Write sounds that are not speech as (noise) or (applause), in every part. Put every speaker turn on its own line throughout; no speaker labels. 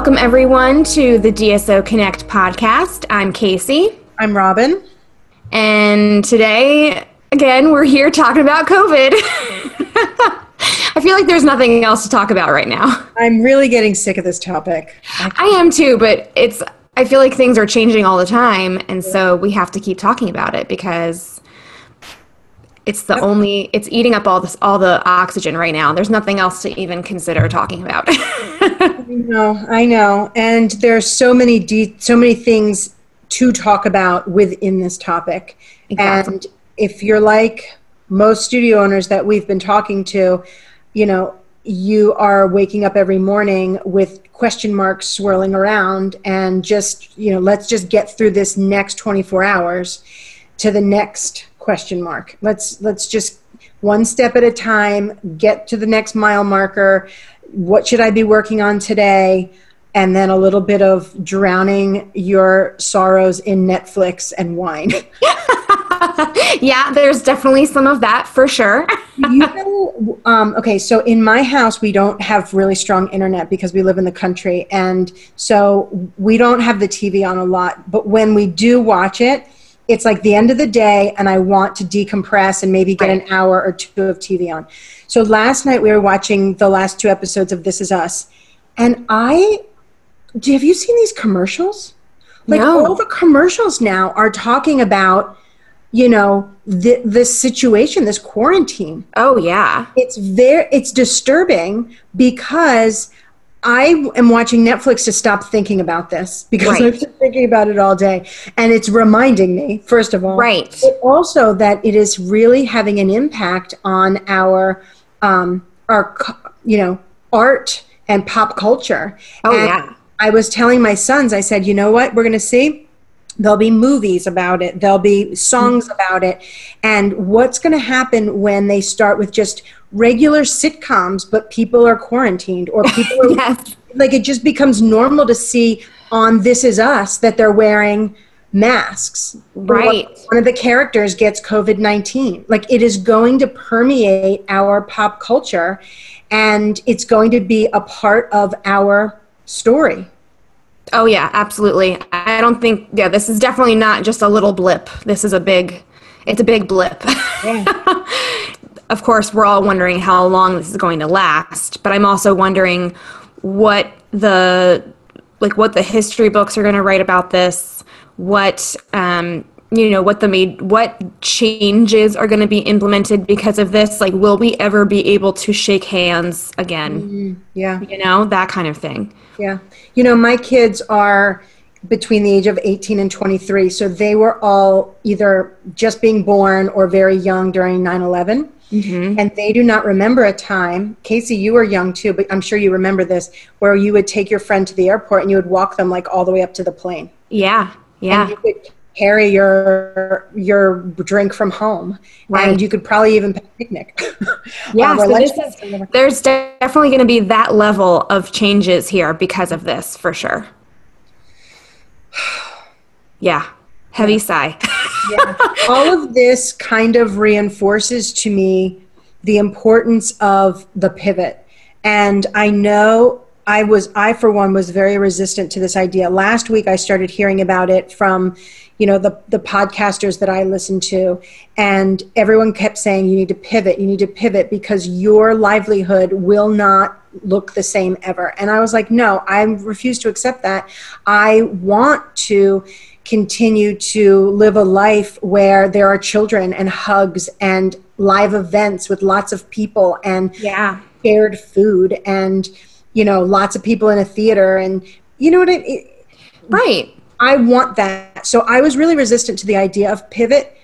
Welcome, everyone, to the DSO Connect podcast. I'm Casey.
I'm Robin.
And today, again, we're here talking about COVID. (laughs) I feel like there's nothing else to talk about right now.
I'm really getting sick of this topic.
I am too, but it's I feel like things are changing all the time and so we have to keep talking about it because it's the only it's eating up all this all the oxygen right now. There's nothing else to even consider talking about. (laughs)
I know, I know. And there's so many de- so many things to talk about within this topic. Exactly. And if you're like most studio owners that we've been talking to, you know, you are waking up every morning with question marks swirling around and just, you know, let's just get through this next 24 hours to the next question mark. Let's let's just one step at a time, get to the next mile marker. What should I be working on today? and then a little bit of drowning your sorrows in Netflix and wine. (laughs)
yeah, there's definitely some of that for sure. (laughs)
you know, um, okay, so in my house, we don't have really strong internet because we live in the country. And so we don't have the TV on a lot. But when we do watch it, it's like the end of the day, and I want to decompress and maybe get an hour or two of TV on. So last night, we were watching the last two episodes of This Is Us. And I have you seen these commercials? Like no. all the commercials now are talking about, you know, th- this situation, this quarantine.
Oh yeah.
It's very it's disturbing because I am watching Netflix to stop thinking about this because right. I've been thinking about it all day. And it's reminding me, first of all,
right.
but also that it is really having an impact on our, um, our, you know, art and pop culture.
Oh,
and
yeah.
I was telling my sons, I said, you know what, we're going to see? There'll be movies about it, there'll be songs mm-hmm. about it. And what's going to happen when they start with just regular sitcoms, but people are quarantined or people (laughs) are yes. like it just becomes normal to see on This Is Us that they're wearing masks.
Right.
One of the characters gets COVID 19. Like it is going to permeate our pop culture and it's going to be a part of our story.
Oh yeah, absolutely. I don't think yeah, this is definitely not just a little blip. This is a big it's a big blip. Yeah. (laughs) of course, we're all wondering how long this is going to last, but I'm also wondering what the like what the history books are going to write about this, what um you know what the made what changes are going to be implemented because of this like will we ever be able to shake hands again?
Mm-hmm. yeah.
You know that kind of thing.
Yeah. You know my kids are between the age of 18 and 23 so they were all either just being born or very young during 9-11 mm-hmm. and they do not remember a time casey you were young too but i'm sure you remember this where you would take your friend to the airport and you would walk them like all the way up to the plane.
Yeah. Yeah.
And you could carry your your drink from home right. and you could probably even picnic (laughs)
yeah so this is, there's definitely going to be that level of changes here because of this for sure (sighs) yeah heavy yeah. sigh
yeah. (laughs) all of this kind of reinforces to me the importance of the pivot and i know I was I for one was very resistant to this idea. Last week I started hearing about it from you know the the podcasters that I listen to and everyone kept saying you need to pivot you need to pivot because your livelihood will not look the same ever. And I was like no I refuse to accept that. I want to continue to live a life where there are children and hugs and live events with lots of people and
yeah.
shared food and you know lots of people in a theater. And you know what I it,
right
I want that. So I was really resistant to the idea of pivot,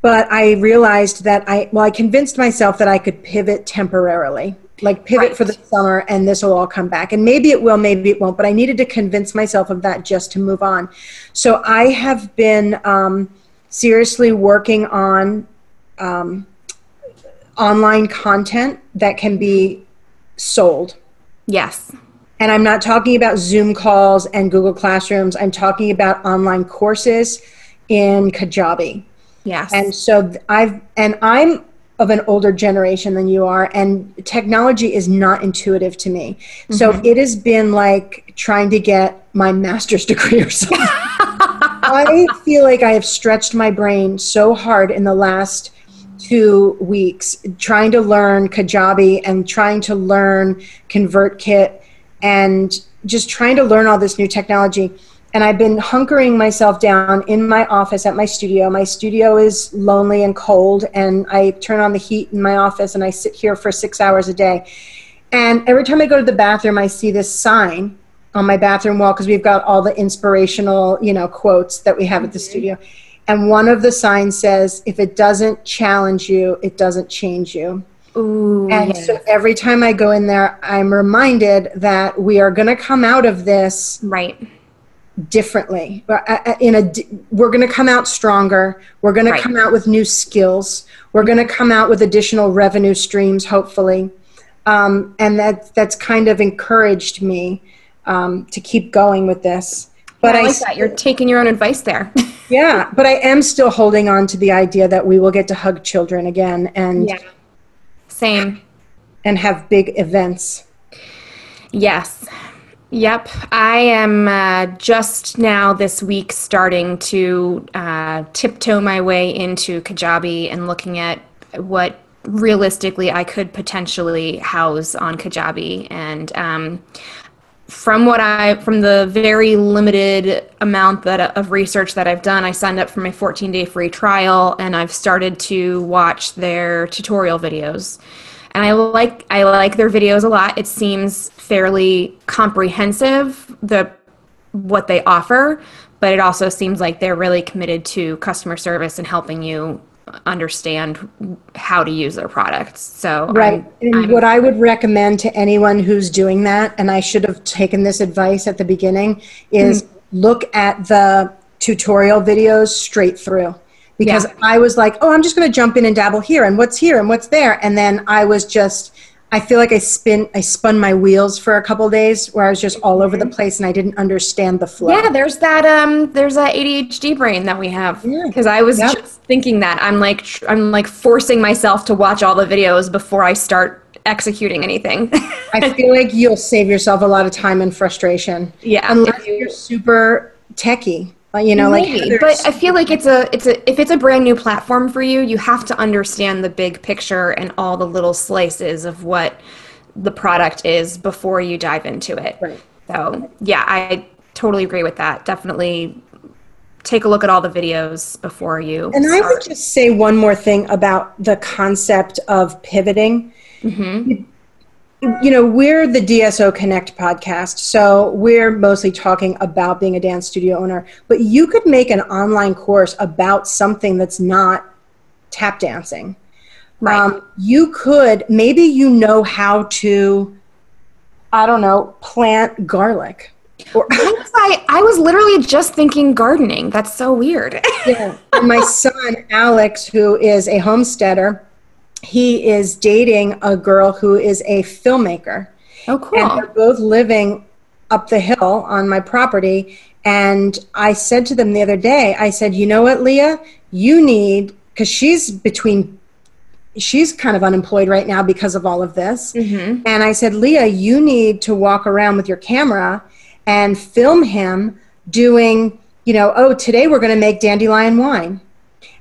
but I realized that I, well, I convinced myself that I could pivot temporarily, like pivot right. for the summer and this will all come back. And maybe it will, maybe it won't, but I needed to convince myself of that just to move on. So I have been um, seriously working on um, online content that can be sold.
Yes.
And I'm not talking about Zoom calls and Google Classrooms. I'm talking about online courses in Kajabi.
Yes.
And so I've, and I'm of an older generation than you are, and technology is not intuitive to me. Mm-hmm. So it has been like trying to get my master's (laughs) degree or something. I feel like I have stretched my brain so hard in the last two weeks trying to learn Kajabi and trying to learn ConvertKit and just trying to learn all this new technology. And I've been hunkering myself down in my office at my studio. My studio is lonely and cold, and I turn on the heat in my office and I sit here for six hours a day. And every time I go to the bathroom, I see this sign on my bathroom wall because we've got all the inspirational, you know, quotes that we have at the mm-hmm. studio. And one of the signs says, if it doesn't challenge you, it doesn't change you.
Ooh,
and yes. so every time I go in there, I'm reminded that we are going to come out of this
right
differently. Uh, uh, in a, we're going to come out stronger. We're going right. to come out with new skills. We're going to come out with additional revenue streams, hopefully. Um, and that that's kind of encouraged me um, to keep going with this.
But yeah, I like I, that you're taking your own advice there. (laughs)
yeah, but I am still holding on to the idea that we will get to hug children again and
yeah. Same.
And have big events.
Yes. Yep. I am uh, just now this week starting to uh, tiptoe my way into Kajabi and looking at what realistically I could potentially house on Kajabi. And um, from what I, from the very limited amount that of research that I've done, I signed up for my 14 day free trial and I've started to watch their tutorial videos and I like I like their videos a lot. It seems fairly comprehensive the what they offer, but it also seems like they're really committed to customer service and helping you understand how to use their products. So
right, I'm, and I'm, what I would recommend to anyone who's doing that, and I should have taken this advice at the beginning, is mm-hmm. look at the tutorial videos straight through because yeah. I was like, oh, I'm just going to jump in and dabble here and what's here and what's there. And then I was just, I feel like I spin, I spun my wheels for a couple days where I was just all over the mm-hmm. place and I didn't understand the flow.
Yeah, there's that, um, there's that ADHD brain that we have. Because yeah. I was yep. just thinking that I'm like, I'm like forcing myself to watch all the videos before I start executing anything.
I (laughs) feel like you'll save yourself a lot of time and frustration.
Yeah.
Unless you're super techie you know Maybe,
like but i feel like it's a it's a if it's a brand new platform for you you have to understand the big picture and all the little slices of what the product is before you dive into it.
Right.
so yeah i totally agree with that. Definitely take a look at all the videos before you
and start. i would just say one more thing about the concept of pivoting.
Mm-hmm
you know, we're the DSO Connect podcast, so we're mostly talking about being a dance studio owner. But you could make an online course about something that's not tap dancing.
Right. Um,
you could, maybe you know how to, I don't know, plant garlic.
Or, (laughs) I, I was literally just thinking gardening. That's so weird. (laughs)
yeah. And my son, Alex, who is a homesteader, he is dating a girl who is a filmmaker.
Oh, cool.
And they're both living up the hill on my property. And I said to them the other day, I said, you know what, Leah? You need, because she's between, she's kind of unemployed right now because of all of this.
Mm-hmm.
And I said, Leah, you need to walk around with your camera and film him doing, you know, oh, today we're going to make dandelion wine.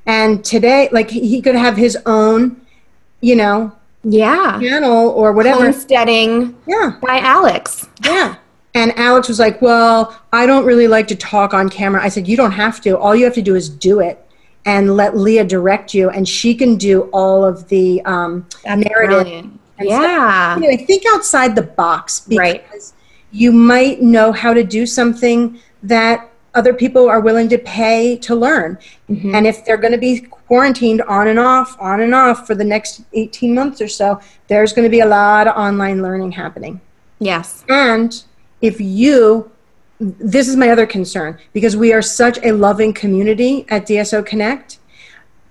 And today, like, he could have his own you know,
yeah,
channel or whatever.
Homesteading,
yeah,
by Alex.
Yeah. And Alex was like, "Well, I don't really like to talk on camera." I said, "You don't have to. All you have to do is do it, and let Leah direct you, and she can do all of the um, narrative."
yeah.
Anyway, think outside the box because
right.
you might know how to do something that other people are willing to pay to learn. Mm-hmm. And if they're going to be quarantined on and off, on and off for the next 18 months or so, there's going to be a lot of online learning happening.
Yes.
And if you, this is my other concern because we are such a loving community at DSO Connect.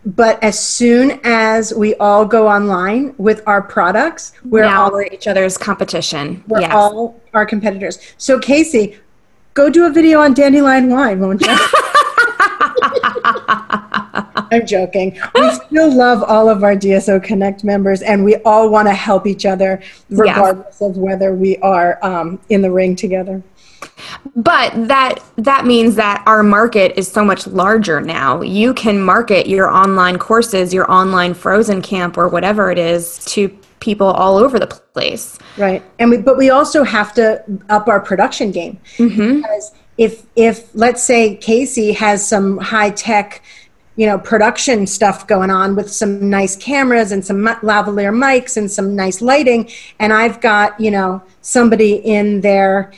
But as soon as we all go online with our products, we're
now
all
we're each other's competition.
We're yes. all our competitors. So Casey, Go do a video on dandelion wine, won't you? (laughs) I'm joking. We still love all of our DSO Connect members, and we all want to help each other, regardless of whether we are um, in the ring together.
but that that means that our market is so much larger now you can market your online courses your online frozen camp or whatever it is to people all over the place
right and we but we also have to up our production game mm-hmm. because if if let's say casey has some high tech you know production stuff going on with some nice cameras and some lavalier mics and some nice lighting and i've got you know somebody in their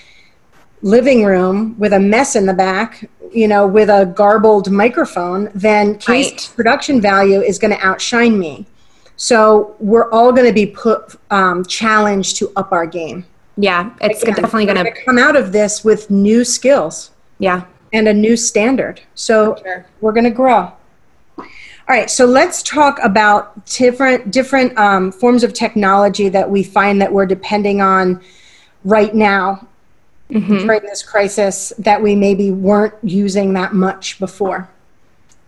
living room with a mess in the back, you know, with a garbled microphone, then case right. production value is going to outshine me. So we're all going to be put um, challenged to up our game.
Yeah, it's Again, definitely going to
come out of this with new skills.
Yeah,
and a new standard. So sure. we're going to grow. All right, so let's talk about different different um, forms of technology that we find that we're depending on right now mm-hmm. during this crisis that we maybe weren't using that much before.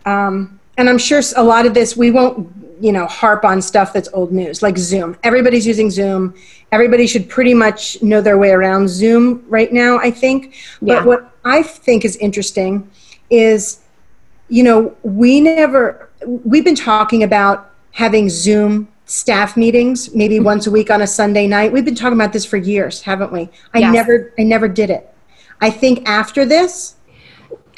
Um, and I'm sure a lot of this we won't, you know, harp on stuff that's old news, like Zoom. Everybody's using Zoom. Everybody should pretty much know their way around Zoom right now, I think. Yeah. But what I think is interesting is, you know, we never we've been talking about having Zoom staff meetings maybe mm-hmm. once a week on a sunday night we've been talking about this for years haven't we i yes. never i never did it i think after this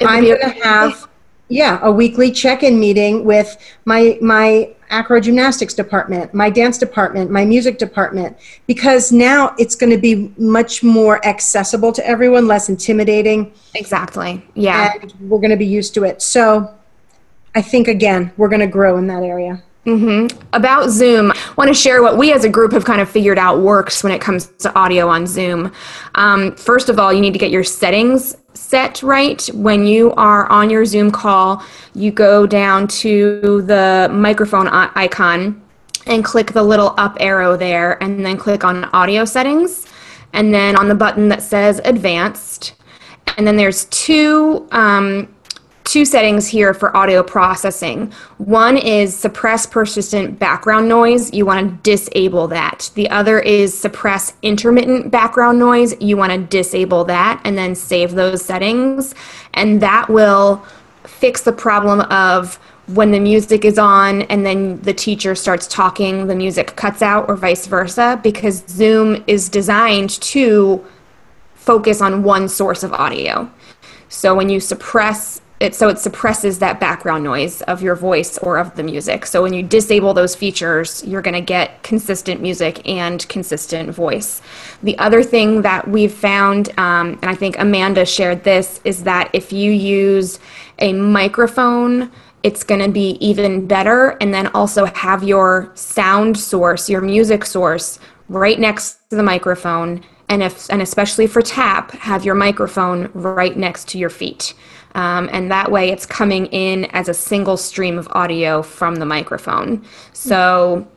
i'm going to have yeah a weekly check-in meeting with my my acro gymnastics department my dance department my music department because now it's going to be much more accessible to everyone less intimidating
exactly yeah
and we're going to be used to it so i think again we're going to grow in that area
Mm-hmm. About Zoom, I want to share what we as a group have kind of figured out works when it comes to audio on Zoom. Um, first of all, you need to get your settings set right. When you are on your Zoom call, you go down to the microphone icon and click the little up arrow there, and then click on audio settings, and then on the button that says advanced. And then there's two um, two settings here for audio processing. One is suppress persistent background noise. You want to disable that. The other is suppress intermittent background noise. You want to disable that and then save those settings. And that will fix the problem of when the music is on and then the teacher starts talking, the music cuts out, or vice versa, because Zoom is designed to focus on one source of audio. So when you suppress it so it suppresses that background noise of your voice or of the music. So when you disable those features, you're going to get consistent music and consistent voice. The other thing that we've found, um, and I think Amanda shared this, is that if you use a microphone, it's going to be even better. And then also have your sound source, your music source, right next to the microphone. And if and especially for tap, have your microphone right next to your feet. Um, and that way it's coming in as a single stream of audio from the microphone. So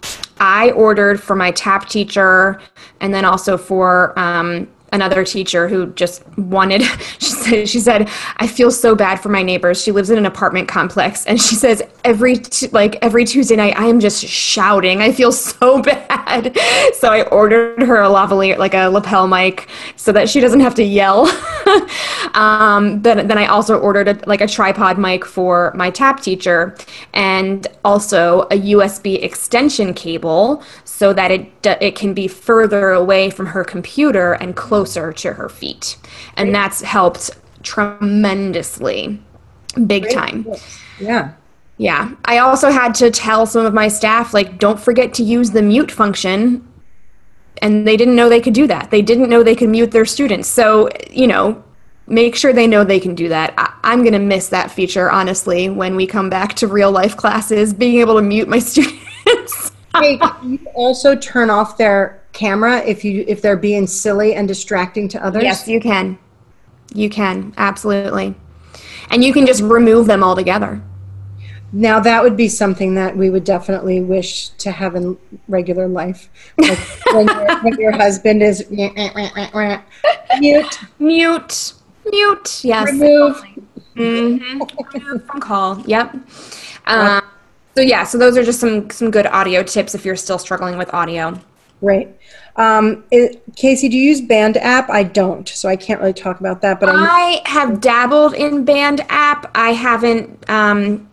I ordered for my tap teacher and then also for um, another teacher who just wanted (laughs) she said she said i feel so bad for my neighbors. She lives in an apartment complex. And she says every t- like every tuesday night i am just shouting. I feel (laughs) so bad. So i ordered her a lavalier like a lapel mic so that she doesn't have to yell (laughs) (laughs) um, then, then i also ordered a, like a tripod mic for my tap teacher and also a usb extension cable so that it it can be further away from her computer and closer to her feet. And that's helped tremendously. Big Great. time.
Yeah.
Yeah. I also had to tell some of my staff like don't forget to use the mute function and they didn't know they could do that. They didn't know they could mute their students. So, you know, make sure they know they can do that. I- am going to miss that feature, honestly, when we come back to real life classes, being able to mute my (laughs) students
hey, can you also turn off their camera if you if they're being silly and distracting to others?
Yes, you can. You can absolutely, and you can just remove them altogether.
Now that would be something that we would definitely wish to have in regular life. Like when, your, (laughs) when, your, husband is mute,
mute, mute. Yes.
Remove.
Mm-hmm. Phone call. Yep. Um, so yeah, so those are just some some good audio tips if you're still struggling with audio.
Right. Um, it, Casey, do you use Band app? I don't, so I can't really talk about that. But I'm,
I have dabbled in Band app. I haven't. Um,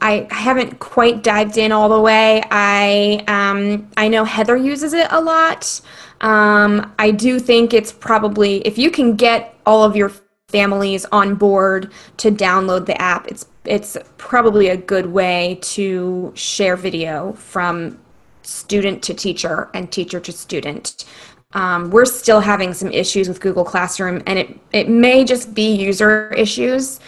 I haven't quite dived in all the way. I um, I know Heather uses it a lot. Um, I do think it's probably if you can get all of your families on board to download the app, it's it's probably a good way to share video from student to teacher and teacher to student. Um, we're still having some issues with Google Classroom, and it it may just be user issues.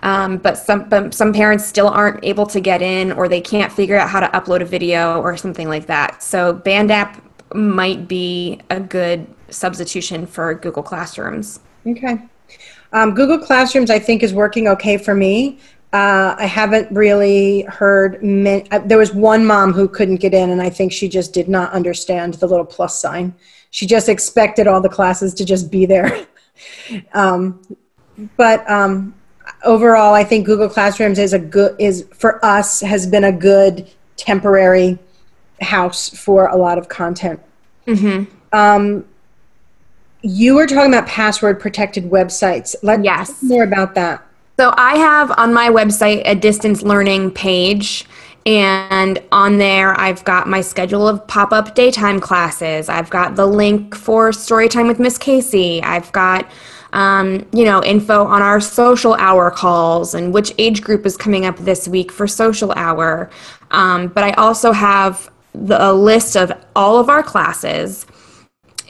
Um, but some but some parents still aren't able to get in, or they can't figure out how to upload a video or something like that. So Band app might be a good substitution for Google Classrooms.
Okay. Um, Google Classrooms, I think, is working okay for me. Uh, I haven't really heard. Many, uh, there was one mom who couldn't get in, and I think she just did not understand the little plus sign. She just expected all the classes to just be there. (laughs) um, but um, overall, I think Google Classrooms is a good is for us has been a good temporary house for a lot of content.
Mm-hmm.
Um, you were talking about password protected websites. Let
Yes.
more about that.
So I have on my website a distance learning page. And on there, I've got my schedule of pop up daytime classes. I've got the link for Storytime with Miss Casey. I've got, um, you know, info on our social hour calls and which age group is coming up this week for social hour. Um, but I also have the, a list of all of our classes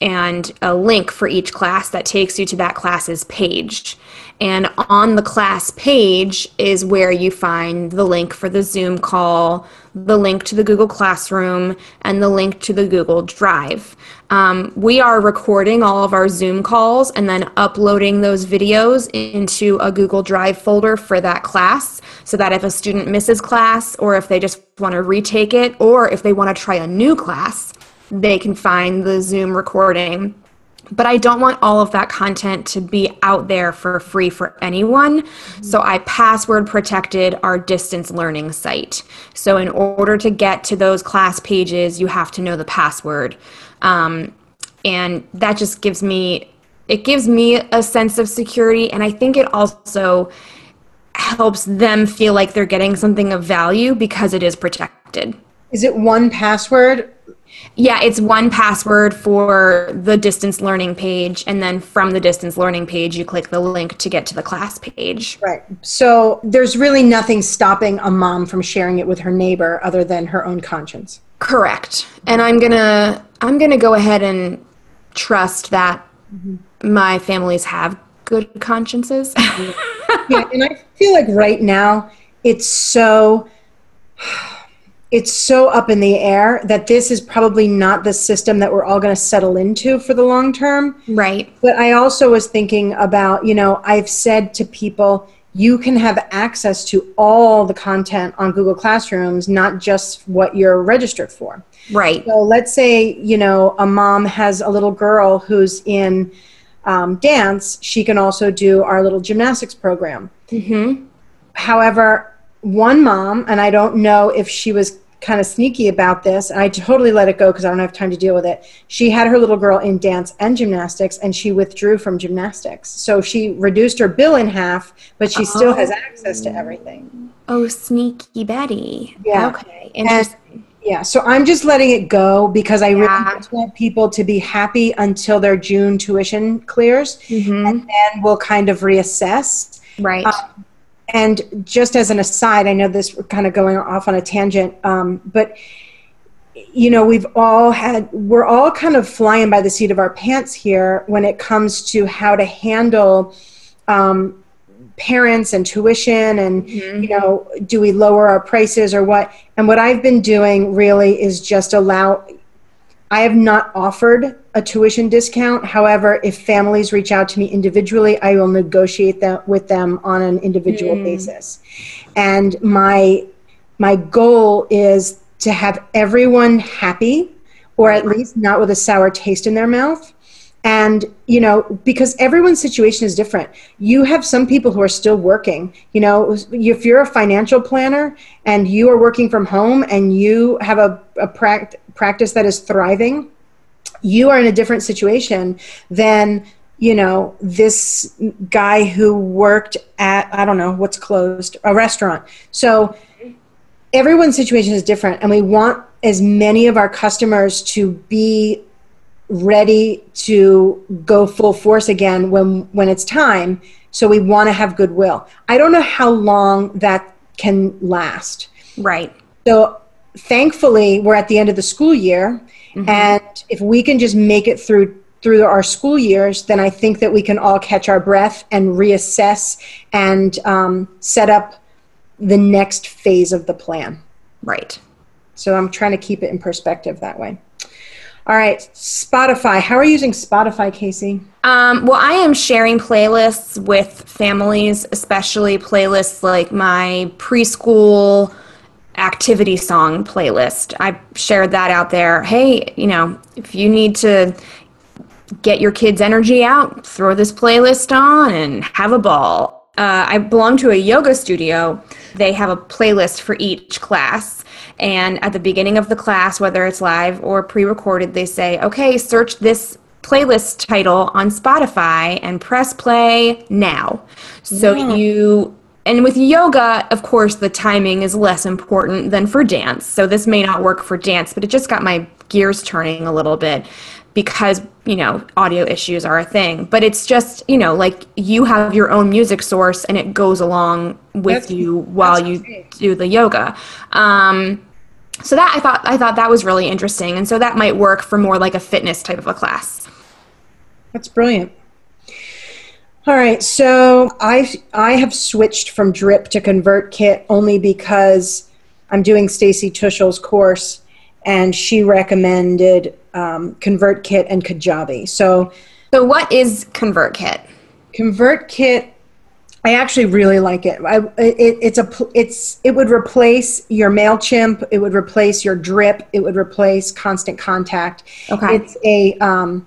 and a link for each class that takes you to that class's page. And on the class page is where you find the link for the Zoom call, the link to the Google Classroom, and the link to the Google Drive. Um, we are recording all of our Zoom calls and then uploading those videos into a Google Drive folder for that class so that if a student misses class or if they just want to retake it or if they want to try a new class, they can find the Zoom recording. But I don't want all of that content to be out there for free for anyone. So I password protected our distance learning site. So in order to get to those class pages, you have to know the password. Um, and that just gives me it gives me a sense of security and I think it also helps them feel like they're getting something of value because it is protected.
Is it one password?
Yeah, it's one password for the distance learning page, and then from the distance learning page, you click the link to get to the class page.
Right. So there's really nothing stopping a mom from sharing it with her neighbor other than her own conscience.
Correct. And I'm gonna I'm gonna go ahead and trust that mm-hmm. my families have good consciences. (laughs)
yeah, and I feel like right now it's so it's so up in the air that this is probably not the system that we're all going to settle into for the long term.
right.
But I also was thinking about, you know, I've said to people, you can have access to all the content on Google Classrooms, not just what you're registered for.
Right.
So let's say, you know, a mom has a little girl who's in um, dance, she can also do our little gymnastics program.
Mhm.
However, one mom, and I don't know if she was kind of sneaky about this, and I totally let it go because I don't have time to deal with it. She had her little girl in dance and gymnastics, and she withdrew from gymnastics. So she reduced her bill in half, but she still has access to everything.
Oh, sneaky Betty.
Yeah.
Okay. Interesting.
Yeah, so I'm just letting it go because I
Yeah.
really want people to be happy until their June tuition clears,
Mhm.
and then we'll kind of reassess.
Right.
And just as an aside, I know this we're kind of going off on a tangent, um, but you know, we've all had, we're all kind of flying by the seat of our pants here when it comes to how to handle um, parents and tuition and, you know, do we lower our prices or what? And what I've been doing really is just allow, I have not offered a tuition discount. However, if families reach out to me individually, I will negotiate that with them on an individual hmm. basis. And my my goal is to have everyone happy or at least not with a sour taste in their mouth. And, you know, because everyone's situation is different. You have some people who are still working. You know, if you're a financial planner and you are working from home and you have a, a pract- practice that is thriving, you are in a different situation than you know this guy who worked at i don't know what's closed a restaurant so everyone's situation is different and we want as many of our customers to be ready to go full force again when when it's time. So we want to have goodwill. I don't know how long that can last.
Right.
So thankfully we're at the end of the school year mm-hmm. and if we can just make it through through our school years then i think that we can all catch our breath and reassess and um, set up the next phase of the plan.
Right.
So i'm trying to keep it in perspective that way all right, Spotify. How are you using Spotify, Casey?
Um, well, I am sharing playlists with families, especially playlists like my preschool activity song playlist. I shared that out there. Hey, you know, if you need to get your kids' energy out, throw this playlist on and have a ball. Uh, I belong to a yoga studio. They have a playlist for each class. And at the beginning of the class, whether it's live or pre recorded, they say, okay, search this playlist title on Spotify and press play now. So yeah. you and with yoga, of course, the timing is less important than for dance. So this may not work for dance, but it just got my gears turning a little bit because, you know, audio issues are a thing. But it's just, you know, like you have your own music source and it goes along with that's, you while you great. do the yoga. Um, so that I thought I thought that was really interesting, and so that might work for more like a fitness type of a class.
That's brilliant. All right, so I I have switched from Drip to ConvertKit only because I'm doing Stacy Tuschl's course, and she recommended um, ConvertKit and Kajabi. So,
so what is ConvertKit?
ConvertKit I actually really like it. I, it. It's a it's it would replace your Mailchimp. It would replace your Drip. It would replace Constant Contact. Okay. It's a um,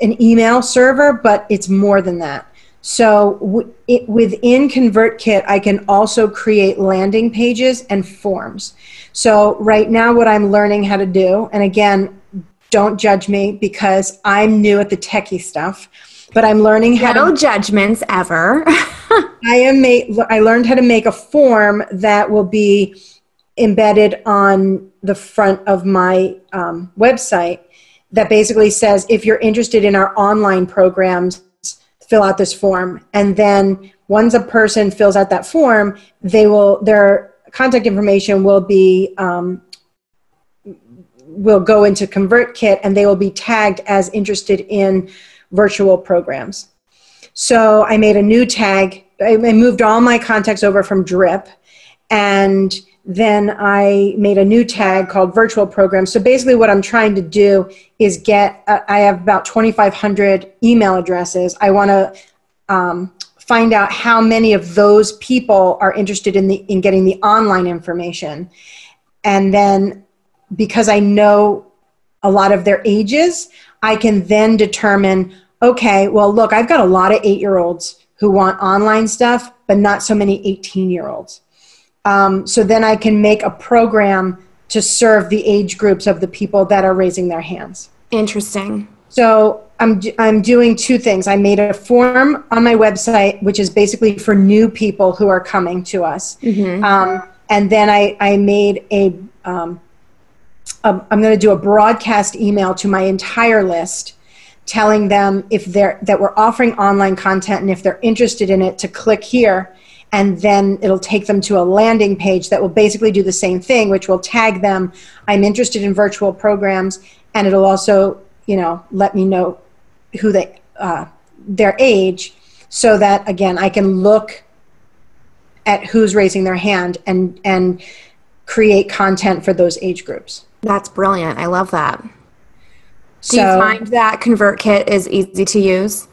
an email server, but it's more than that. So w- it, within ConvertKit, I can also create landing pages and forms. So right now, what I'm learning how to do, and again, don't judge me because I'm new at the techie stuff but I'm learning how
no to, judgments ever. (laughs)
I am made, I learned how to make a form that will be embedded on the front of my um, website that basically says if you're interested in our online programs fill out this form and then once a person fills out that form they will their contact information will be um, will go into convertkit and they will be tagged as interested in virtual programs. So I made a new tag. I moved all my contacts over from Drip, and then I made a new tag called virtual programs. So basically, what I'm trying to do is get, uh, I have about 2,500 email addresses. I want to um, find out how many of those people are interested in, the, in getting the online information. And then because I know a lot of their ages, I can then determine okay, well, look, I've got a lot of eight year olds who want online stuff, but not so many 18 year olds. Um, so then I can make a program to serve the age groups of the people that are raising their hands.
Interesting.
So I'm, I'm doing two things. I made a form on my website, which is basically for new people who are coming to us. Mm-hmm. Um, and then I, I made a, um, a I'm going to do a broadcast email to my entire list telling them if they're that we're offering online content and if they're interested in it to click here and then it'll take them to a landing page that will basically do the same thing which will tag them i'm interested in virtual programs and it'll also you know let me know who they uh, their age so that again i can look at who's raising their hand and and create content for those age groups
that's brilliant i love that do so, you find that ConvertKit is easy to use?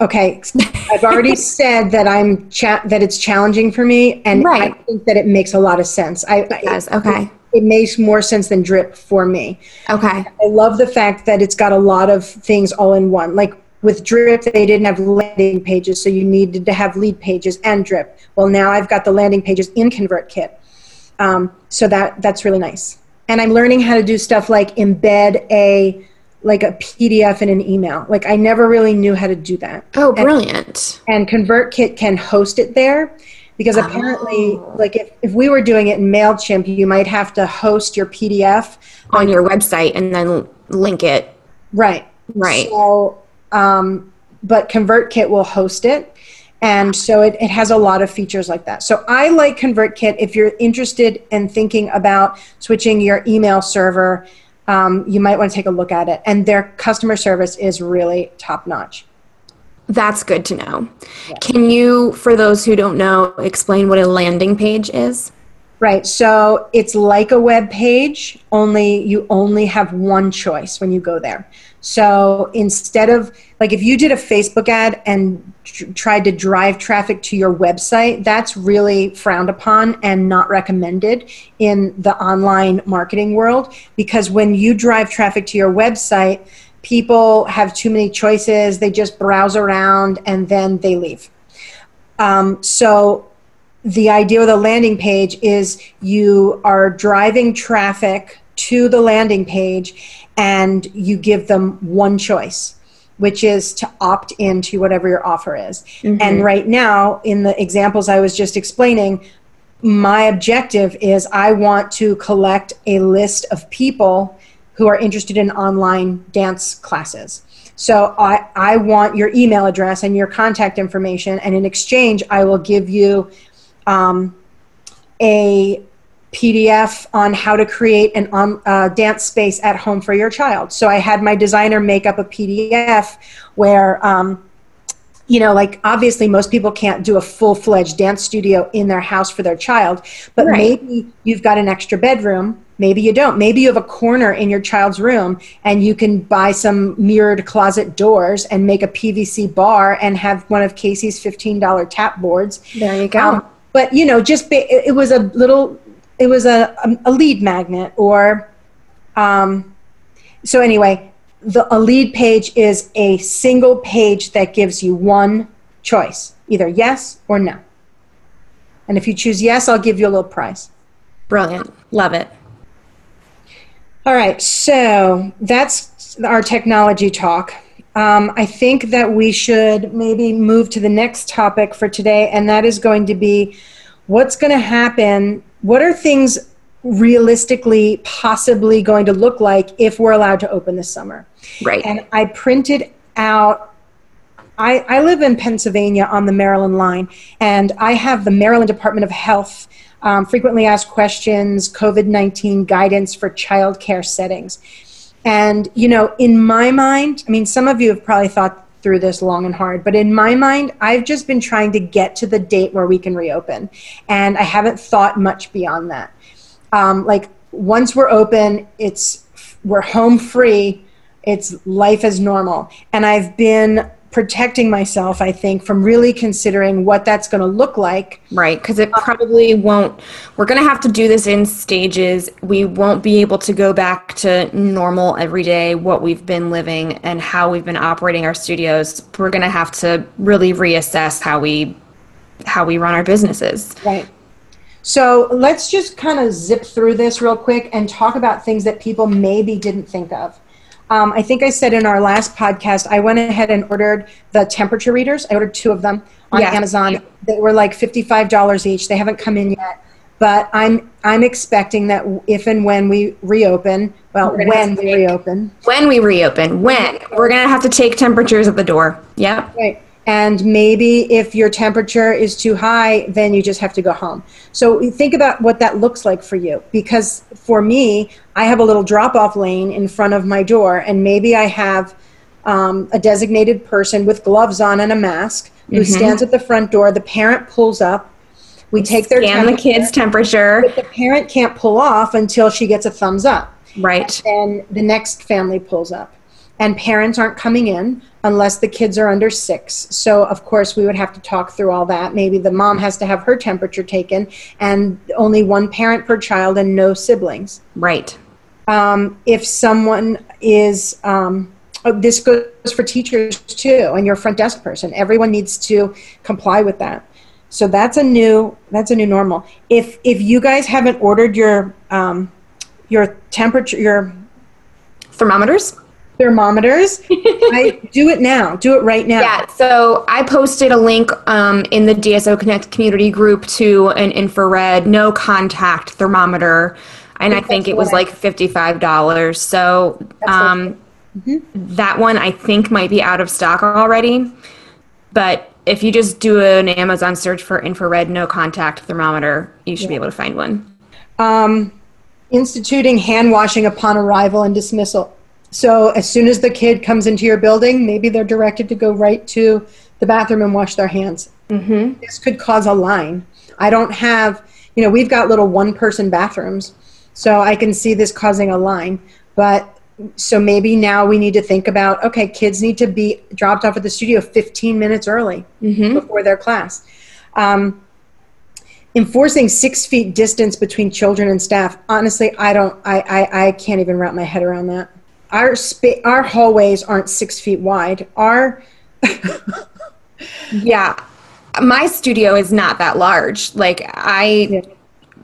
Okay, I've already (laughs) said that I'm cha- that it's challenging for me, and right. I think that it makes a lot of sense. I,
it does. Okay.
It, it makes more sense than drip for me.
Okay.
I love the fact that it's got a lot of things all in one. Like with drip they didn't have landing pages so you needed to have Leadpages and drip well now i've got the landing pages in convertkit um, so that that's really nice and I'm learning how to do stuff like embed a like a PDF in an email. Like I never really knew how to do that.
Oh, brilliant.
And, and ConvertKit can host it there because apparently
Oh.
like if, if we were doing it in MailChimp, you might have to host your PDF.
On your website and then link it.
Right.
Right.
So, um, but ConvertKit will host it. And so it, it has a lot of features like that. So I like ConvertKit if you're interested in thinking about switching your email server. Um, you might want to take a look at it. And their customer service is really top notch.
That's good to know. Can you, for those who don't know, explain what a landing page is?
Right. So it's like a web page, only you only have one choice when you go there. So instead of like if you did a Facebook ad and tr- tried to drive traffic to your website, that's really frowned upon and not recommended in the online marketing world because when you drive traffic to your website, people have too many choices, they just browse around and then they leave. Um, so the idea of the landing page is you are driving traffic to the landing page and you give them one choice which is to opt into whatever your offer is. And right now in the examples i was just explaining my objective is i want to collect a list of people who are interested in online dance classes. So I, I want your email address and your contact information and in exchange i will give you um, a PDF on how to create an on, uh, dance space at home for your child. So I had my designer make up a PDF where, um, you know, like obviously most people can't do a full fledged dance studio in their house for their child, but
Right.
maybe you've got an extra bedroom. Maybe you don't. Maybe you have a corner in your child's room and you can buy some mirrored closet doors and make a PVC bar and have one of Casey's $15 tap boards.
There you go.
Um, but you know, just it was a little, it was a a lead magnet or, um, so anyway, the a lead page is a single page that gives you one choice, either yes or no. And if you choose yes, I'll give you a little prize.
Brilliant. Love it.
All right, so that's our technology talk. Um, I think that we should maybe move to the next topic for today, and that is going to be what's going to happen. What are things realistically possibly going to look like if we're allowed to open this summer?
Right.
And I printed out. I, I live in Pennsylvania on the Maryland line, and I have the Maryland Department of Health um, frequently asked questions, COVID 19 guidance for childcare settings. And, you know, in my mind, I mean, some of you have probably thought through this long and hard, but in my mind, I've just been trying to get to the date where we can reopen. And I haven't thought much beyond that. Um, like, once we're open, it's we're home free, it's life as normal. And I've been protecting myself, I think, from really considering what that's going to look like.
Right, because it probably won't. We're going to have to do this in stages. We won't be able to go back to normal every day, what we've been living and how we've been operating our studios. We're going to have to really reassess how we how we run our businesses.
Right. So let's just kind of zip through this real quick and talk about things that people maybe didn't think of. Um, I think I said in our last podcast, I went ahead and ordered the temperature readers. I ordered two of them on
Yeah.
Amazon. They were like fifty-five dollars each. They haven't come in yet, but I'm I'm expecting that if and when we reopen, well,
gonna
when we reopen,
When we reopen, when we're going to have to take temperatures at the door. Yep.
Right. And maybe if your temperature is too high, then you just have to go home. So think about what that looks like for you. Because for me, I have a little drop off lane in front of my door, and maybe I have um, a designated person with gloves on and a mask who stands at the front door. The parent pulls up. We take their
Scan the kid's temperature.
but the parent can't pull off until she gets a thumbs up
Right.
then the next family pulls up. And parents aren't coming in unless the kids are under six. So, of course, we would have to talk through all that. Maybe the mom has to have her temperature taken, and only one parent per child and no siblings.
Right.
Um, if someone is, um, oh, this goes for teachers too, and your front desk person, everyone needs to comply with that. So that's a new that's a new normal. If if you guys haven't ordered your um, your temperature, your
Thermometers?
Thermometers. (laughs) I do it now. Do it right now.
Yeah, so I posted a link um, in the DSO Connect community group to an infrared no contact thermometer, and I think it was like fifty-five dollars. So um, that one I think might be out of stock already. But if you just do an Amazon search for infrared no contact thermometer, you should be able to find one.
um, instituting hand washing upon arrival and dismissal. So as soon as the kid comes into your building, maybe they're directed to go right to the bathroom and wash their hands. Mm-hmm. This could cause a line. I don't have, you know, we've got little one person bathrooms, so I can see this causing a line. But so maybe now we need to think about okay, kids need to be dropped off at the studio 15 minutes early before their class. Um, enforcing six feet distance between children and staff honestly i don't i i, I can't even wrap my head around that our spa- our hallways aren't six feet wide our (laughs)
Yeah, my studio is not that large. Like I,
Yeah.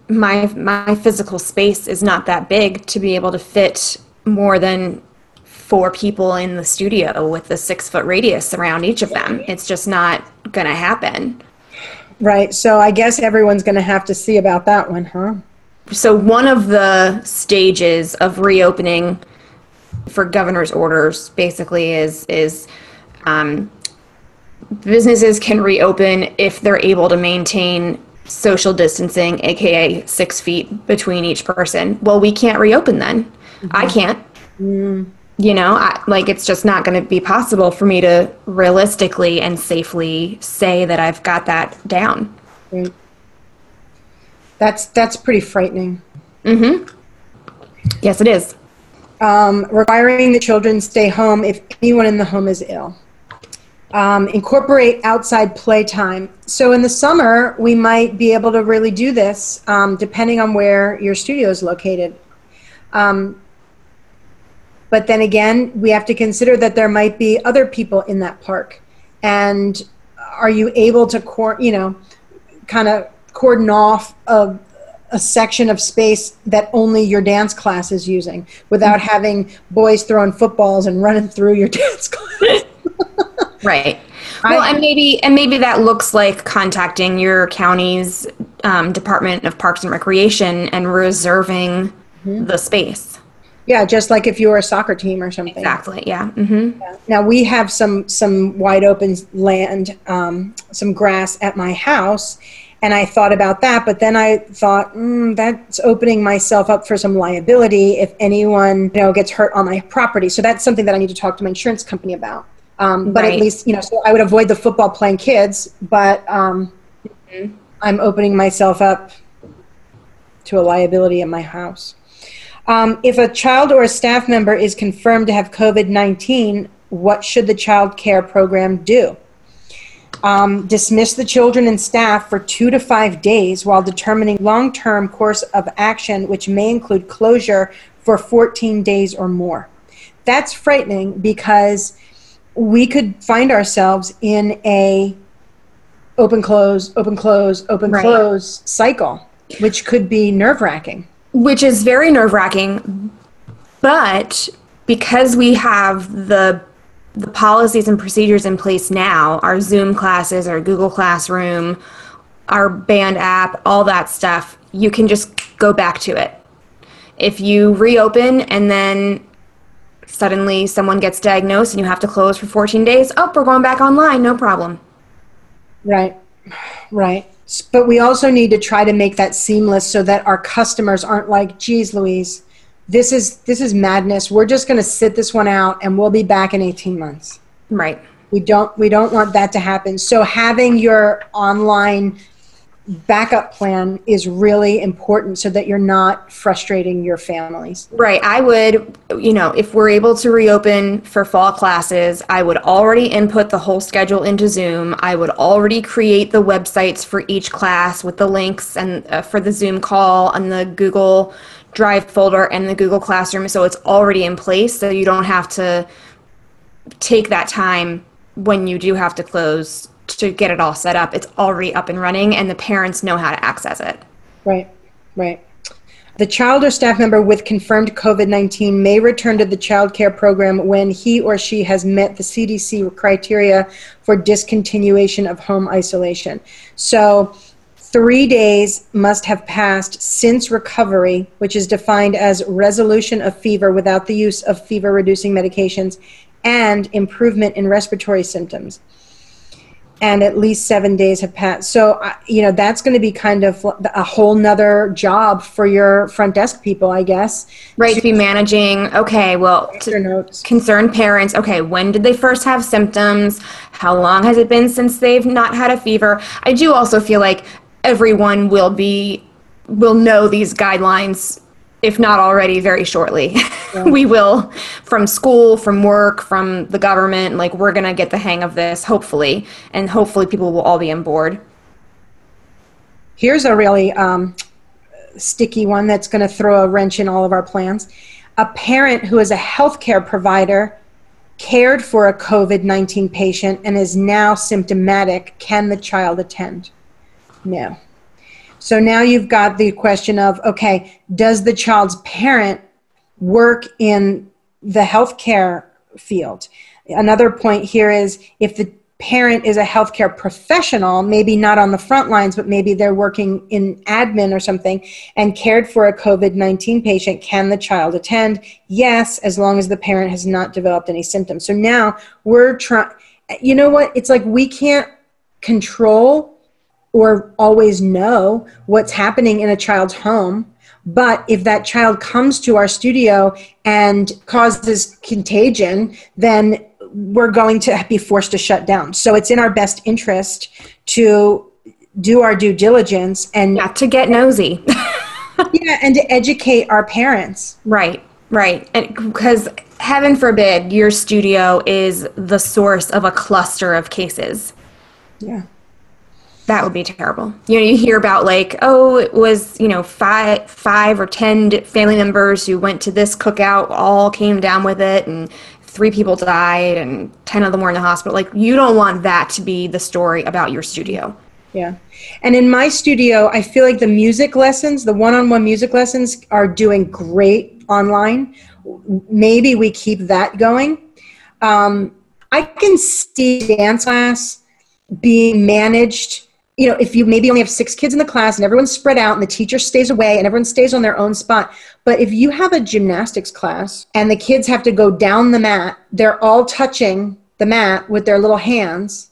my my physical space is not that big to be able to fit more than four people in the studio with a six foot radius around each of them. It's just not gonna happen.
right so i guess everyone's going to have to see about that one huh
So one of the stages of reopening for governor's orders basically is is um, businesses can reopen if they're able to maintain social distancing, aka six feet between each person. Well, we can't reopen then. I mm-hmm. can't. Mm. You know, I, like it's just not going to be possible for me to realistically and safely say that I've got that down.
right. that's that's pretty frightening mm-hmm.
Yes, it is.
Um, requiring the children stay home if anyone in the home is ill. Um, incorporate outside playtime. So in the summer, we might be able to really do this, um, depending on where your studio is located. Um, but then again, we have to consider that there might be other people in that park, and are you able to, you know, kind of cordon off a section of space that only your dance class is using without having boys throwing footballs and running through your (laughs) dance class.
Right. Well, and maybe and maybe that looks like contacting your county's um, Department of Parks and Recreation and reserving the space.
yeah, just like if you were a soccer team or something.
Exactly. Yeah. hmm
Now we have some some wide open land, um, some grass at my house, and I thought about that. But then I thought mm, that's opening myself up for some liability if anyone you know gets hurt on my property. So that's something that I need to talk to my insurance company about. Um, but
Right.
at least you know, so I would avoid the football playing kids, but um, I'm opening myself up to a liability at my house. Um, if a child or a staff member is confirmed to have COVID 19, what should the child care program do? Um, dismiss the children and staff for two to five days while determining long term course of action, which may include closure for 14 days or more. That's frightening because we could find ourselves in a open close open close open
Right.
close cycle which could be nerve wracking
Which is very nerve wracking, but because we have the the policies and procedures in place now, our Zoom classes, our Google Classroom, our band app, all that stuff, you can just go back to it. If you reopen and then suddenly someone gets diagnosed and you have to close for 14 days, oh, we're going back online, no problem.
Right, right. But we also need to try to make that seamless so that our customers aren't like, geez, Louise, this is this is madness. We're just going to sit this one out, and we'll be back in 18 months.
Right.
We don't we don't want that to happen. So having your online backup plan is really important so that you're not frustrating your families.
Right. I would, you know, if we're able to reopen for fall classes, I would already input the whole schedule into Zoom. I would already create the websites for each class with the links and uh, for the Zoom call and the Google Drive folder and the Google Classroom. So it's already in place. So you don't have to take that time when you do have to close to get it all set up. It's already up and running and the parents know how to access it.
Right, right. The child or staff member with confirmed COVID 19 may return to the child care program when he or she has met the CDC criteria for discontinuation of home isolation. So, three days must have passed since recovery, which is defined as resolution of fever without the use of fever reducing medications and improvement in respiratory symptoms and at least seven days have passed. So, you know, that's going to be kind of a whole nother job for your front desk people, I guess.
Right, to be managing, okay, well, concerned parents, okay, when did they first have symptoms? How long has it been since they've not had a fever? I do also feel like everyone will be, will know these guidelines if not already very shortly. (laughs) Yeah. we will from school, from work, from the government, like we're going to get the hang of this hopefully and hopefully people will all be on board.
Here's a really um, sticky one that's going to throw a wrench in all of our plans. A parent who is a healthcare provider cared for a COVID 19 patient and is now symptomatic, can the child attend? No. So now you've got the question of okay, does the child's parent work in the healthcare field? Another point here is if the parent is a healthcare professional, maybe not on the front lines, but maybe they're working in admin or something, and cared for a COVID 19 patient, can the child attend? Yes, as long as the parent has not developed any symptoms. So now we're trying, you know what? It's like we can't control or always know what's happening in a child's home. But if that child comes to our studio and causes contagion, then we're going to be forced to shut down. So it's in our best interest to do our due diligence and
not to get nosy. (laughs)
yeah, and to educate our parents.
Right, right. Because heaven forbid your studio is the source of a cluster of cases.
Yeah
that would be terrible. You know, you hear about like, oh, it was you know five, five or ten family members who went to this cookout, all came down with it, and three people died, and ten of them were in the hospital. Like, you don't want that to be the story about your studio.
Yeah, and in my studio, I feel like the music lessons, the one-on-one music lessons, are doing great online. Maybe we keep that going. Um, I can see dance class being managed you know, if you maybe only have six kids in the class and everyone's spread out and the teacher stays away and everyone stays on their own spot. But if you have a gymnastics class and the kids have to go down the mat, they're all touching the mat with their little hands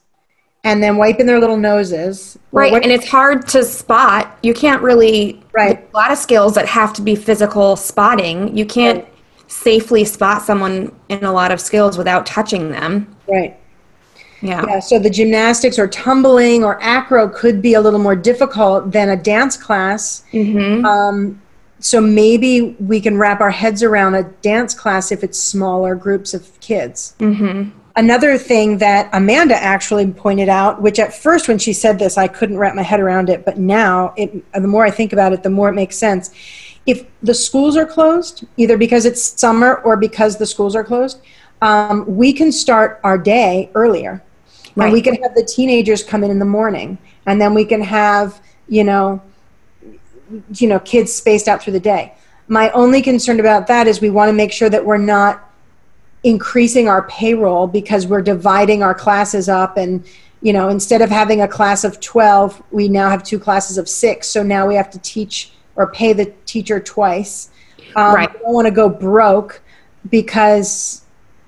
and then wiping their little noses.
Right. and it's hard to spot. You can't really,
right.
a lot of skills that have to be physical spotting. You can't right. safely spot someone in a lot of skills without touching them.
Right.
Yeah.
yeah. So the gymnastics or tumbling or acro could be a little more difficult than a dance class.
Mm-hmm.
Um, so maybe we can wrap our heads around a dance class if it's smaller groups of kids.
Mm-hmm.
Another thing that Amanda actually pointed out, which at first when she said this, I couldn't wrap my head around it, but now it, the more I think about it, the more it makes sense. If the schools are closed, either because it's summer or because the schools are closed, um, we can start our day earlier Right. And we can have the teenagers come in in the morning, and then we can have you know, you know, kids spaced out through the day. My only concern about that is we want to make sure that we're not increasing our payroll because we're dividing our classes up and you know instead of having a class of 12 we now have two classes of six so now we have to teach or pay the teacher twice
um, right.
we don't want to go broke because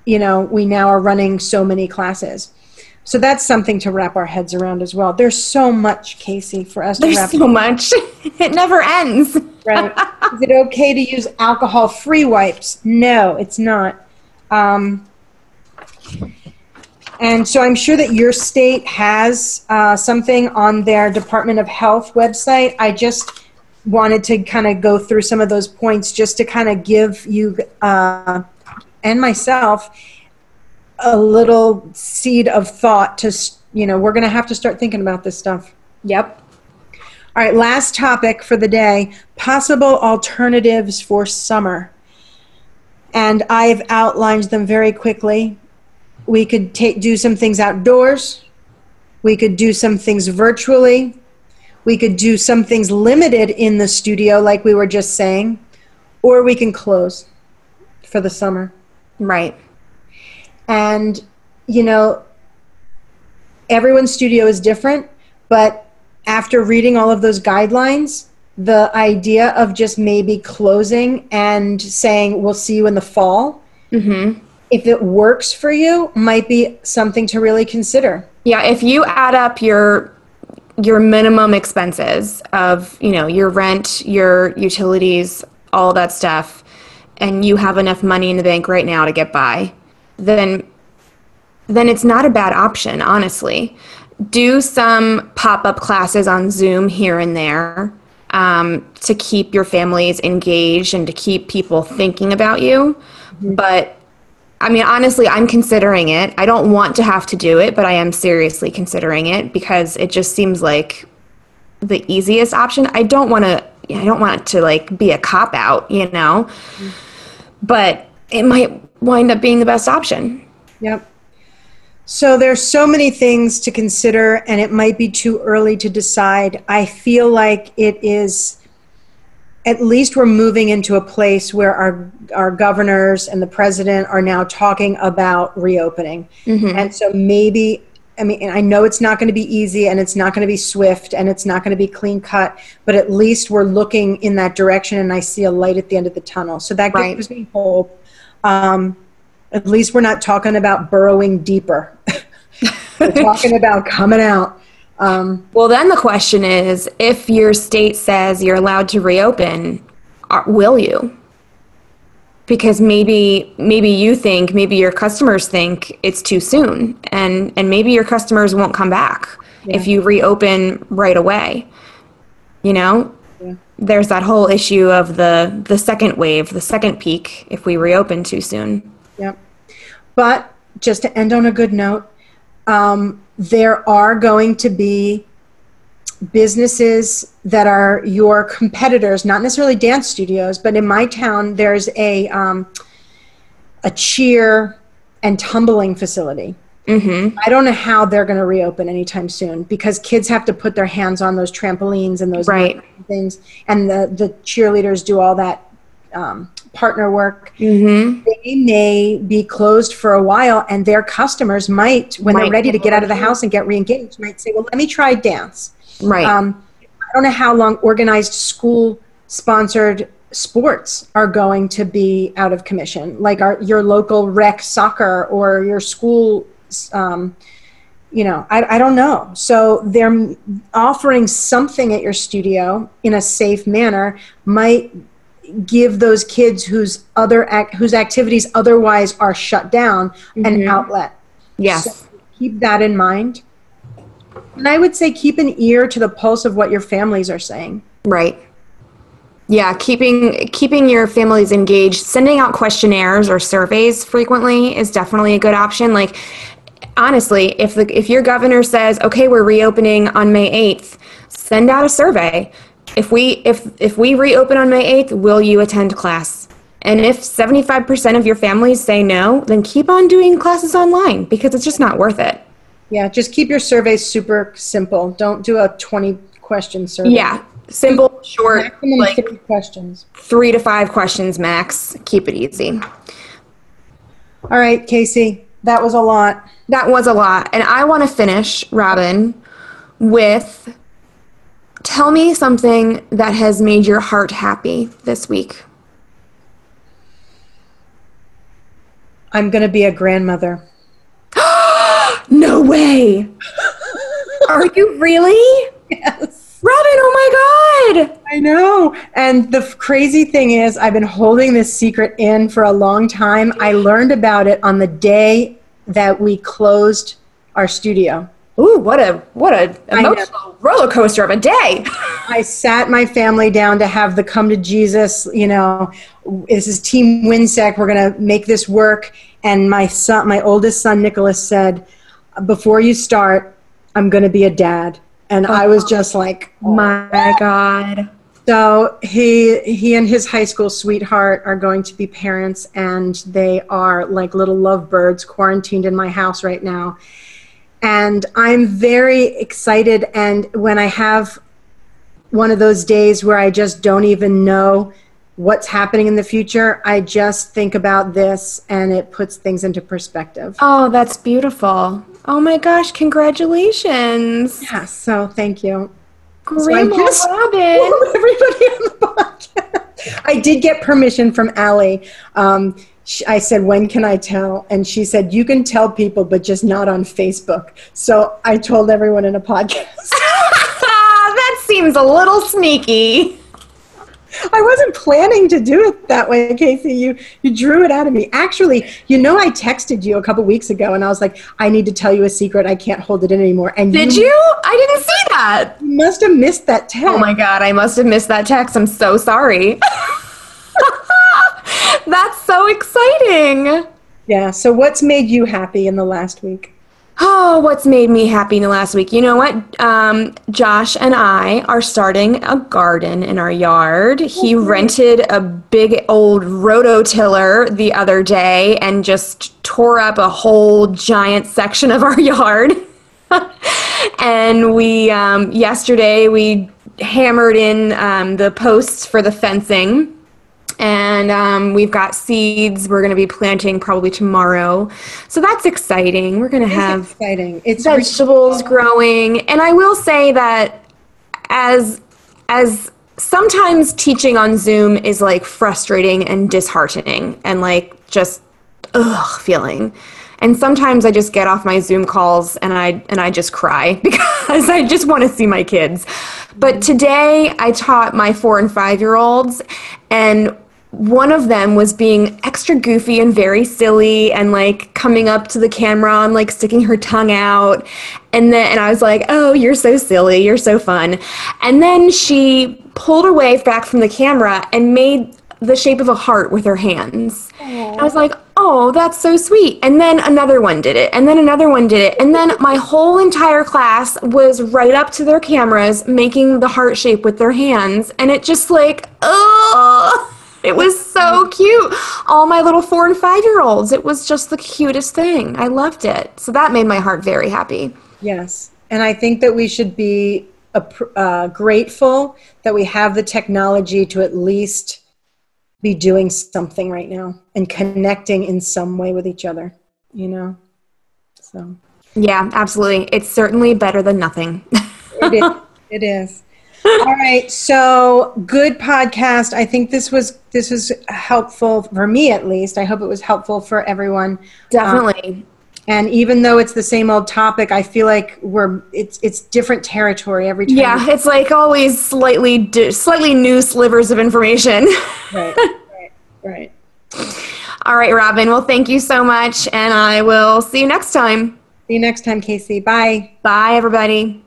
you know we now are running so many classes so that's something to wrap our heads around as well. There's so much, Casey, for us
There's
to wrap.
so much. (laughs) it never ends.
right? Is it okay to use alcohol-free wipes? No, it's not. Um, and so I'm sure that your state has uh, something on their Department of Health website. I just wanted to kind of go through some of those points just to kind of give you uh, and myself a little seed of thought to, you know, we're going to have to start thinking about this stuff.
Yep.
All right, last topic for the day possible alternatives for summer. And I've outlined them very quickly. We could take, do some things outdoors, we could do some things virtually, We could do some things limited in the studio, like we were just saying, or we can close for the summer.
Right.
And, you know, everyone's studio is different, but after reading all of those guidelines, the idea of just maybe closing and saying, we'll see you in the fall,
Mm-hmm.
if it works for you, might be something to really consider.
Yeah, if you add up your your minimum expenses of, you know, your rent, your utilities, all that stuff, and you have enough money in the bank right now to get by, then then it's not a bad option, honestly. Do some pop-up classes on Zoom here and there um, to keep your families engaged and to keep people thinking about you. But I mean, honestly, I'm considering it. I don't want to have to do it, but I am seriously considering it because it just seems like the easiest option. I don't want to. I don't want it to like be a cop out, you know. But it might wind up being the best option.
Yep. So there's so many things to consider, and it might be too early to decide. I feel like it is. At least we're moving into a place where our our governors and the president are now talking about reopening, mm-hmm. and so maybe. I mean, and I know it's not going to be easy, and it's not going to be swift, and it's not going to be clean cut. But at least we're looking in that direction, and I see a light at the end of the tunnel. So that
Right.
gives me hope. Um, at least we're not talking about burrowing deeper. (laughs) we're talking about coming out. Um,
Well, then the question is if your state says you're allowed to reopen, are, will you? Because maybe maybe you think, maybe your customers think it's too soon and and maybe your customers won't come back if you reopen right away. You know? There's that whole issue of the the second wave, the second peak if we reopen too soon.
Yep. But just to end on a good note, um, there are going to be businesses that are your competitors, not necessarily dance studios, but in my town, there's a um, a cheer and tumbling facility.
Mhm.
I don't know how they're going to reopen anytime soon because kids have to put their hands on those trampolines and those
Right.
things, and the the cheerleaders do all that um, partner work
Mhm.
they may be closed for a while and their customers might when they're ready to
get
get out of the house and get reengaged might say well let me try dance
Right.
um, i don't know how long organized school sponsored sports are going to be out of commission like our, your local rec soccer or your school um, you know I, I don't know so they're offering something at your studio in a safe manner might give those kids whose other ac- whose activities otherwise are shut down an outlet.
yes.
So keep that in mind. And I would say keep an ear to the pulse of what your families are saying.
Right. Yeah, keeping keeping your families engaged, sending out questionnaires or surveys frequently is definitely a good option. Like honestly, if the if your governor says, "Okay, we're reopening on May 8th," send out a survey. If we if if we reopen on May 8th, will you attend class? And if 75% of your families say no, then keep on doing classes online because it's just not worth it.
Yeah, just keep your surveys super simple. Don't do a 20 question survey.
Yeah, simple, short,
Maximum
like
questions.
three to five questions max. Keep it easy.
All right, Casey, that was a lot.
That was a lot. And I want to finish, Robin, with tell me something that has made your heart happy this week.
I'm going to be a grandmother. (gasps)
No way. (laughs) Are you really?
Yes.
Robin, oh my God.
I know. And the f- crazy thing is, I've been holding this secret in for a long time. I learned about it on the day that we closed our studio.
Ooh, what a what a emotional roller coaster of a day. (laughs)
I sat my family down to have the come to Jesus, you know, this is Team Winsec, we're going to make this work. And my son, my oldest son, Nicholas, said, Before you start, I'm going to be a dad. And I was just like, oh
my God.
So he he and his high school sweetheart are going to be parents, and they are like little lovebirds quarantined in my house right now. And I'm very excited. And when I have one of those days where I just don't even know what's happening in the future. I just think about this and it puts things into perspective.
Oh, that's beautiful. Oh my gosh, congratulations.
Yeah, so thank you.
Grandma
just-
Robin. (laughs)
Everybody on the podcast. I did get permission from Allie. Um, I said, when can I tell? And she said, you can tell people, but just not on Facebook. So I told everyone in a podcast. (laughs)
that seems a little sneaky.
I wasn't planning to do it that way, Casey. You you drew it out of me. Actually, you know, I texted you a couple weeks ago, and I was like, "I need to tell you a secret. I can't hold it in anymore." And
Did you? I didn't see that.
You must have missed that text.
Oh my god, I must have missed that text. I'm so sorry. (laughs) That's so exciting.
Yeah. So, what's made you happy in the last week?
Oh, what's made me happy in the last week? You know what? Um, Josh and I are starting a garden in our yard. He rented a big old rototiller the other day and just tore up a whole giant section of our (laughs) yard. and we, um, yesterday, we hammered in um, the posts for the fencing and um, we've got seeds. We're going to be planting probably tomorrow. So that's exciting. We're going to have
exciting. It's
vegetables growing. And i will say that as as sometimes teaching on zoom is like frustrating and disheartening and like just ugh feeling. And sometimes i just get off my zoom calls and i and i just cry (laughs) because i just want to see my kids. But today i taught my four and five year olds and one of them was being extra goofy and very silly and like coming up to the camera and like sticking her tongue out and then and I was like, "Oh, you're so silly. You're so fun." And then she pulled away back from the camera and made the shape of a heart with her hands. I was like, "Oh, that's so sweet." And then another one did it. And then another one did it. And then my whole entire class was right up to their cameras making the heart shape with their hands and it just like, "Oh, it was so cute. All my little four and five year olds. It was just the cutest thing. I loved it. So that made my heart very happy.
Yes. And I think that we should be uh, grateful that we have the technology to at least be doing something right now and connecting in some way with each other, you know? So,
Yeah, absolutely. It's certainly better than nothing.
it is. (laughs) It is. All right, so good podcast. I think this was this was helpful for me at least. I hope it was helpful for everyone.
Definitely.
Um, and even though it's the same old topic, I feel like we're it's it's different territory every time.
yeah, it's like always slightly di- slightly new slivers of information. (laughs)
Right. Right. Right.
All right, Robin. Well, thank you so much, and I will see you next time.
See you next time, Casey. Bye.
Bye, everybody.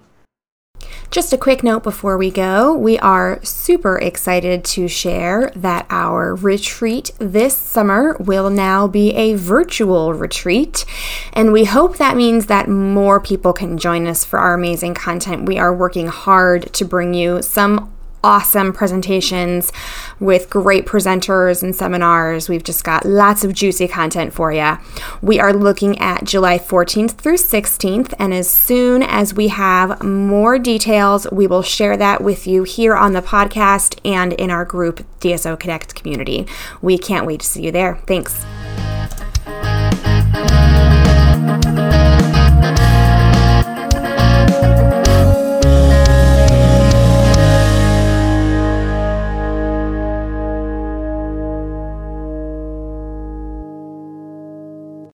Just a quick note before we go. We are super excited to share that our retreat this summer will now be a virtual retreat. And we hope that means that more people can join us for our amazing content. We are working hard to bring you some awesome presentations with great presenters and seminars. We've just got lots of juicy content for you. We are looking at July 14th through 16th, and as soon as we have more details, we will share that with you here on the podcast and in our group, DSO Connect community. We can't wait to see you there. Thanks.